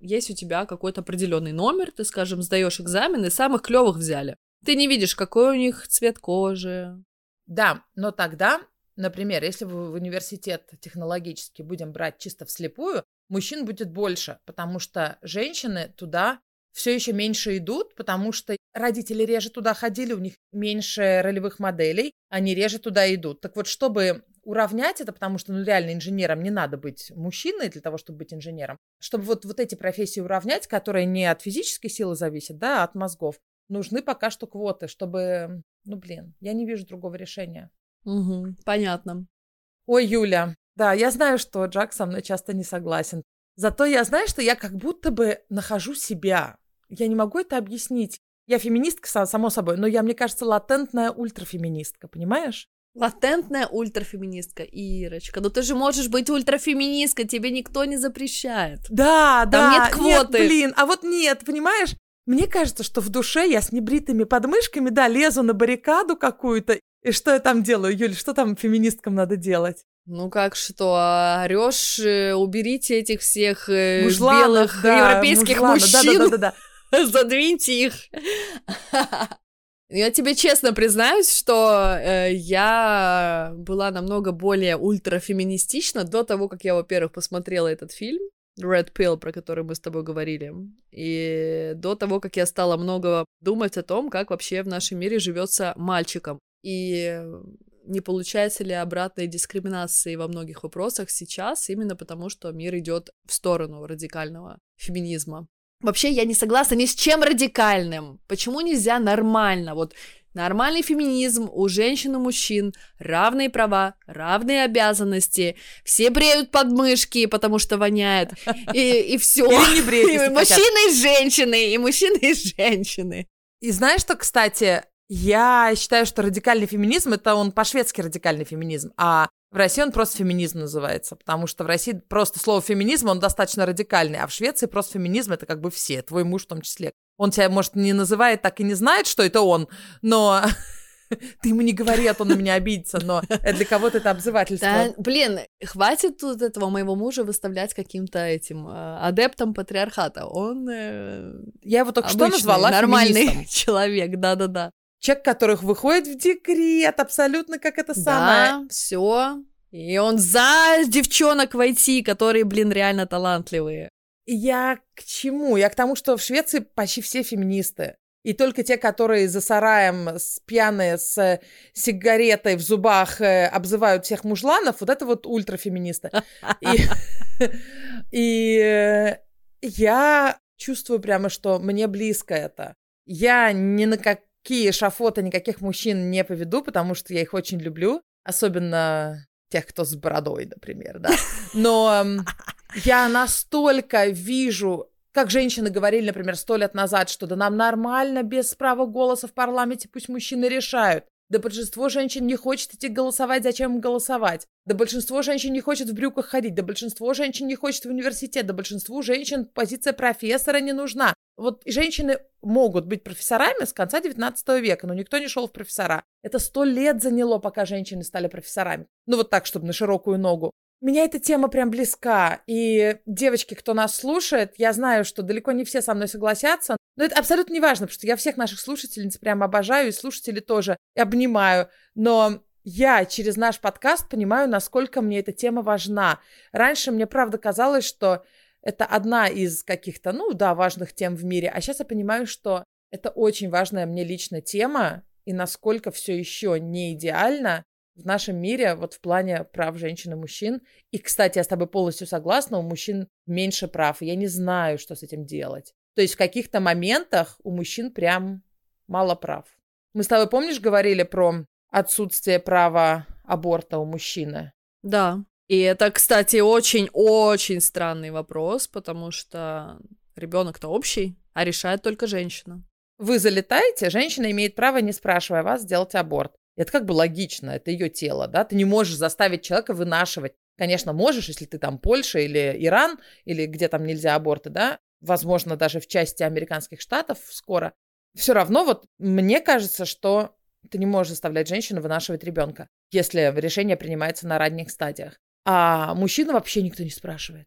есть у тебя какой-то определенный номер, ты, скажем, сдаешь экзамен, и самых клевых взяли. Ты не видишь, какой у них цвет кожи. Да, но тогда, например, если вы в университет технологически будем брать чисто вслепую, мужчин будет больше, потому что женщины туда все еще меньше идут, потому что родители реже туда ходили, у них меньше ролевых моделей, они реже туда идут. Так вот, чтобы уравнять это, потому что, ну, реально инженером не надо быть мужчиной для того, чтобы быть инженером. Чтобы вот, вот эти профессии уравнять, которые не от физической силы зависят, да, а от мозгов, нужны пока что квоты, чтобы, ну, блин, я не вижу другого решения. Угу, понятно. Ой, Юля, да, я знаю, что Джак со мной часто не согласен. Зато я знаю, что я как будто бы нахожу себя. Я не могу это объяснить. Я феминистка, само собой, но я, мне кажется, латентная ультрафеминистка, понимаешь? Латентная ультрафеминистка, Ирочка. Ну ты же можешь быть ультрафеминисткой, тебе никто не запрещает. Да, Там да. нет квоты. Нет, блин, а вот нет, понимаешь? Мне кажется, что в душе я с небритыми подмышками, да, лезу на баррикаду какую-то. И что я там делаю, Юль, что там феминисткам надо делать? Ну как что, орешь, э, уберите этих всех э, Мужланов, белых да, европейских мужлана, мужчин, да, да, да, да. задвиньте их. Я тебе честно признаюсь, что э, я была намного более ультрафеминистична до того, как я, во-первых, посмотрела этот фильм Red Pill, про который мы с тобой говорили, и до того, как я стала много думать о том, как вообще в нашем мире живется мальчиком. И не получается ли обратной дискриминации во многих вопросах сейчас, именно потому что мир идет в сторону радикального феминизма. Вообще я не согласна ни с чем радикальным. Почему нельзя нормально? Вот Нормальный феминизм у женщин и мужчин, равные права, равные обязанности, все бреют подмышки, потому что воняет, и, и все. Или не бреют, и мужчины и женщины, и мужчины и женщины. И знаешь что, кстати, я считаю, что радикальный феминизм это он по-шведски радикальный феминизм, а в России он просто феминизм называется, потому что в России просто слово феминизм, он достаточно радикальный, а в Швеции просто феминизм это как бы все, твой муж в том числе. Он тебя, может, не называет так и не знает, что это он, но ты ему не говори, а то на меня обидится, но для кого-то это обзывательство. Да, блин, хватит тут этого моего мужа выставлять каким-то этим э, адептом патриархата. Он э, Я его только что назвала нормальный феминистом. человек, да-да-да. Человек, которых выходит в декрет, абсолютно как это самое. Да, все. И он за девчонок войти, которые, блин, реально талантливые. Я к чему? Я к тому, что в Швеции почти все феминисты. И только те, которые за сараем с пьяные с сигаретой в зубах э, обзывают всех мужланов, вот это вот ультрафеминисты. И, и э, я чувствую прямо, что мне близко это. Я ни на какие шафоты никаких мужчин не поведу, потому что я их очень люблю. Особенно тех, кто с бородой, например, да. Но я настолько вижу, как женщины говорили, например, сто лет назад, что да нам нормально без права голоса в парламенте, пусть мужчины решают. Да большинство женщин не хочет идти голосовать, зачем им голосовать? Да большинство женщин не хочет в брюках ходить, да большинство женщин не хочет в университет, да большинству женщин позиция профессора не нужна. Вот женщины могут быть профессорами с конца 19 века, но никто не шел в профессора. Это сто лет заняло, пока женщины стали профессорами. Ну вот так, чтобы на широкую ногу. Меня эта тема прям близка. И девочки, кто нас слушает, я знаю, что далеко не все со мной согласятся. Но это абсолютно не важно, потому что я всех наших слушательниц прям обожаю, и слушателей тоже обнимаю. Но я через наш подкаст понимаю, насколько мне эта тема важна. Раньше мне правда казалось, что это одна из каких-то, ну да, важных тем в мире. А сейчас я понимаю, что это очень важная мне лично тема, и насколько все еще не идеально в нашем мире вот в плане прав женщин и мужчин. И, кстати, я с тобой полностью согласна, у мужчин меньше прав, и я не знаю, что с этим делать. То есть в каких-то моментах у мужчин прям мало прав. Мы с тобой, помнишь, говорили про отсутствие права аборта у мужчины? Да. И это, кстати, очень-очень странный вопрос, потому что ребенок-то общий, а решает только женщина. Вы залетаете, женщина имеет право, не спрашивая вас, сделать аборт. Это как бы логично, это ее тело, да, ты не можешь заставить человека вынашивать. Конечно, можешь, если ты там Польша или Иран, или где там нельзя аборты, да, возможно, даже в части американских штатов скоро. Все равно вот мне кажется, что ты не можешь заставлять женщину вынашивать ребенка, если решение принимается на ранних стадиях. А мужчину вообще никто не спрашивает.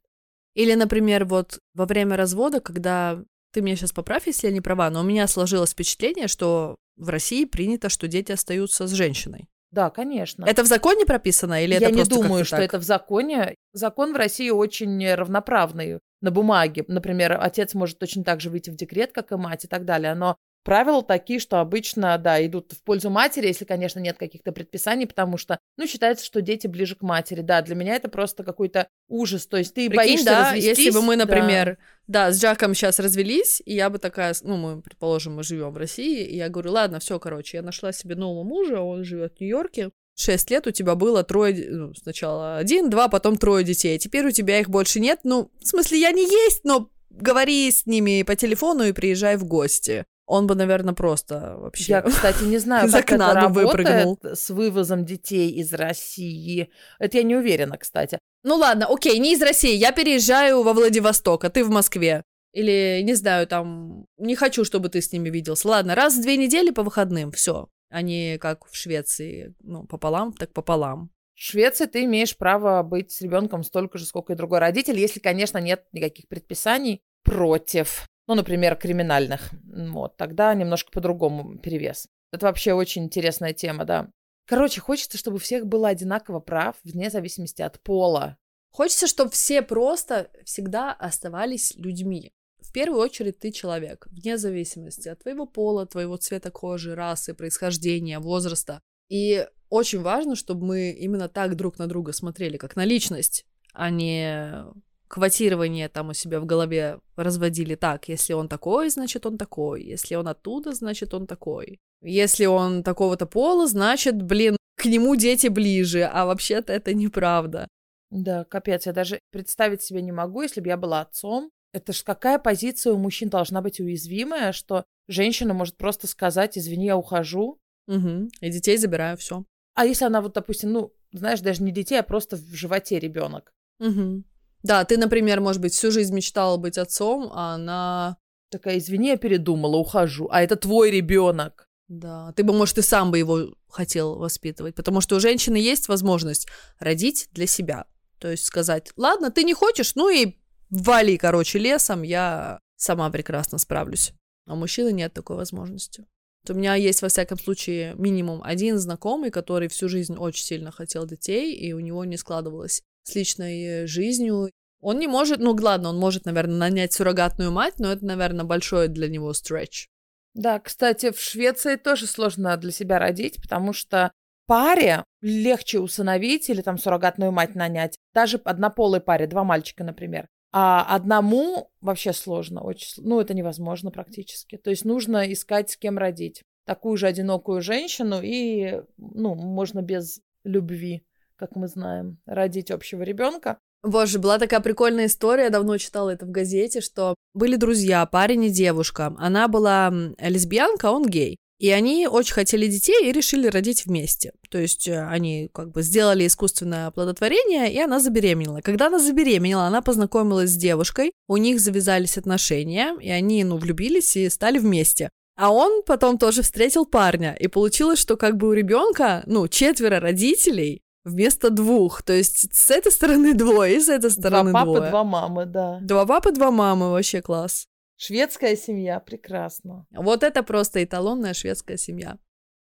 Или, например, вот во время развода, когда ты меня сейчас поправь, если я не права, но у меня сложилось впечатление, что в России принято, что дети остаются с женщиной. Да, конечно. Это в законе прописано или Я это не думаю, что так? это в законе. Закон в России очень равноправный на бумаге. Например, отец может точно так же выйти в декрет, как и мать и так далее. Но правила такие, что обычно, да, идут в пользу матери, если, конечно, нет каких-то предписаний, потому что, ну, считается, что дети ближе к матери. Да, для меня это просто какой-то ужас. То есть ты Прикинь, боишься да, развестись. если бы мы, например, да. да, с Джаком сейчас развелись, и я бы такая, ну, мы, предположим, мы живем в России, и я говорю, ладно, все, короче, я нашла себе нового мужа, он живет в Нью-Йорке, шесть лет у тебя было трое, ну, сначала один, два, потом трое детей, теперь у тебя их больше нет, ну, в смысле, я не есть, но говори с ними по телефону и приезжай в гости он бы, наверное, просто вообще... Я, кстати, не знаю, как это работает с вывозом детей из России. Это я не уверена, кстати. Ну ладно, окей, не из России. Я переезжаю во Владивосток, а ты в Москве. Или, не знаю, там, не хочу, чтобы ты с ними виделся. Ладно, раз в две недели по выходным, все. Не как в Швеции, ну, пополам, так пополам. В Швеции ты имеешь право быть с ребенком столько же, сколько и другой родитель, если, конечно, нет никаких предписаний против ну, например, криминальных, вот, тогда немножко по-другому перевес. Это вообще очень интересная тема, да. Короче, хочется, чтобы у всех было одинаково прав, вне зависимости от пола. Хочется, чтобы все просто всегда оставались людьми. В первую очередь ты человек, вне зависимости от твоего пола, твоего цвета кожи, расы, происхождения, возраста. И очень важно, чтобы мы именно так друг на друга смотрели, как на личность, а не квотирование там у себя в голове разводили так, если он такой, значит он такой, если он оттуда, значит он такой. Если он такого-то пола, значит, блин, к нему дети ближе, а вообще-то это неправда. Да, капец, я даже представить себе не могу, если бы я была отцом. Это ж какая позиция у мужчин должна быть уязвимая, что женщина может просто сказать, извини, я ухожу. Угу. И детей забираю, все. А если она вот, допустим, ну, знаешь, даже не детей, а просто в животе ребенок. Угу. Да, ты, например, может быть, всю жизнь мечтала быть отцом, а она... Такая, извини, я передумала, ухожу. А это твой ребенок. Да, ты бы, может, и сам бы его хотел воспитывать, потому что у женщины есть возможность родить для себя. То есть сказать, ладно, ты не хочешь, ну и вали, короче, лесом, я сама прекрасно справлюсь. А у мужчины нет такой возможности. У меня есть, во всяком случае, минимум один знакомый, который всю жизнь очень сильно хотел детей, и у него не складывалось с личной жизнью. Он не может, ну ладно, он может, наверное, нанять суррогатную мать, но это, наверное, большой для него стретч. Да, кстати, в Швеции тоже сложно для себя родить, потому что паре легче усыновить или там суррогатную мать нанять. Даже однополой паре, два мальчика, например. А одному вообще сложно, очень, ну это невозможно практически. То есть нужно искать с кем родить. Такую же одинокую женщину и, ну, можно без любви, как мы знаем, родить общего ребенка. Боже, была такая прикольная история, я давно читала это в газете, что были друзья, парень и девушка. Она была лесбиянка, а он гей. И они очень хотели детей и решили родить вместе. То есть э, они как бы сделали искусственное оплодотворение, и она забеременела. Когда она забеременела, она познакомилась с девушкой, у них завязались отношения, и они, ну, влюбились и стали вместе. А он потом тоже встретил парня, и получилось, что как бы у ребенка, ну, четверо родителей, вместо двух. То есть с этой стороны двое, и с этой стороны два двое. Папы, два мамы, да. Два папы, два мамы, вообще класс. Шведская семья, прекрасно. Вот это просто эталонная шведская семья.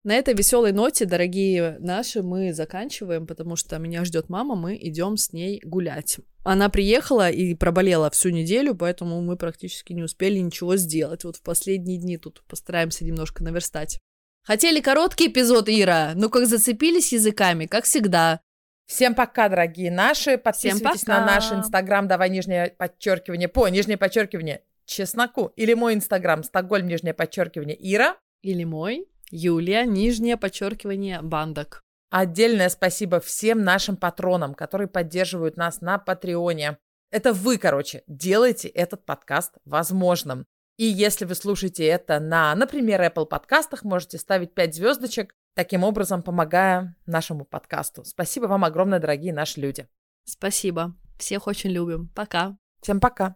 На этой веселой ноте, дорогие наши, мы заканчиваем, потому что меня ждет мама, мы идем с ней гулять. Она приехала и проболела всю неделю, поэтому мы практически не успели ничего сделать. Вот в последние дни тут постараемся немножко наверстать. Хотели короткий эпизод, Ира? Ну как зацепились языками, как всегда. Всем пока, дорогие наши. Подписывайтесь на наш инстаграм, давай нижнее подчеркивание, по нижнее подчеркивание, чесноку. Или мой инстаграм, Стокгольм, нижнее подчеркивание, Ира. Или мой, Юлия, нижнее подчеркивание, Бандок. Отдельное спасибо всем нашим патронам, которые поддерживают нас на Патреоне. Это вы, короче, делаете этот подкаст возможным. И если вы слушаете это на, например, Apple подкастах, можете ставить 5 звездочек, таким образом помогая нашему подкасту. Спасибо вам огромное, дорогие наши люди. Спасибо. Всех очень любим. Пока. Всем пока.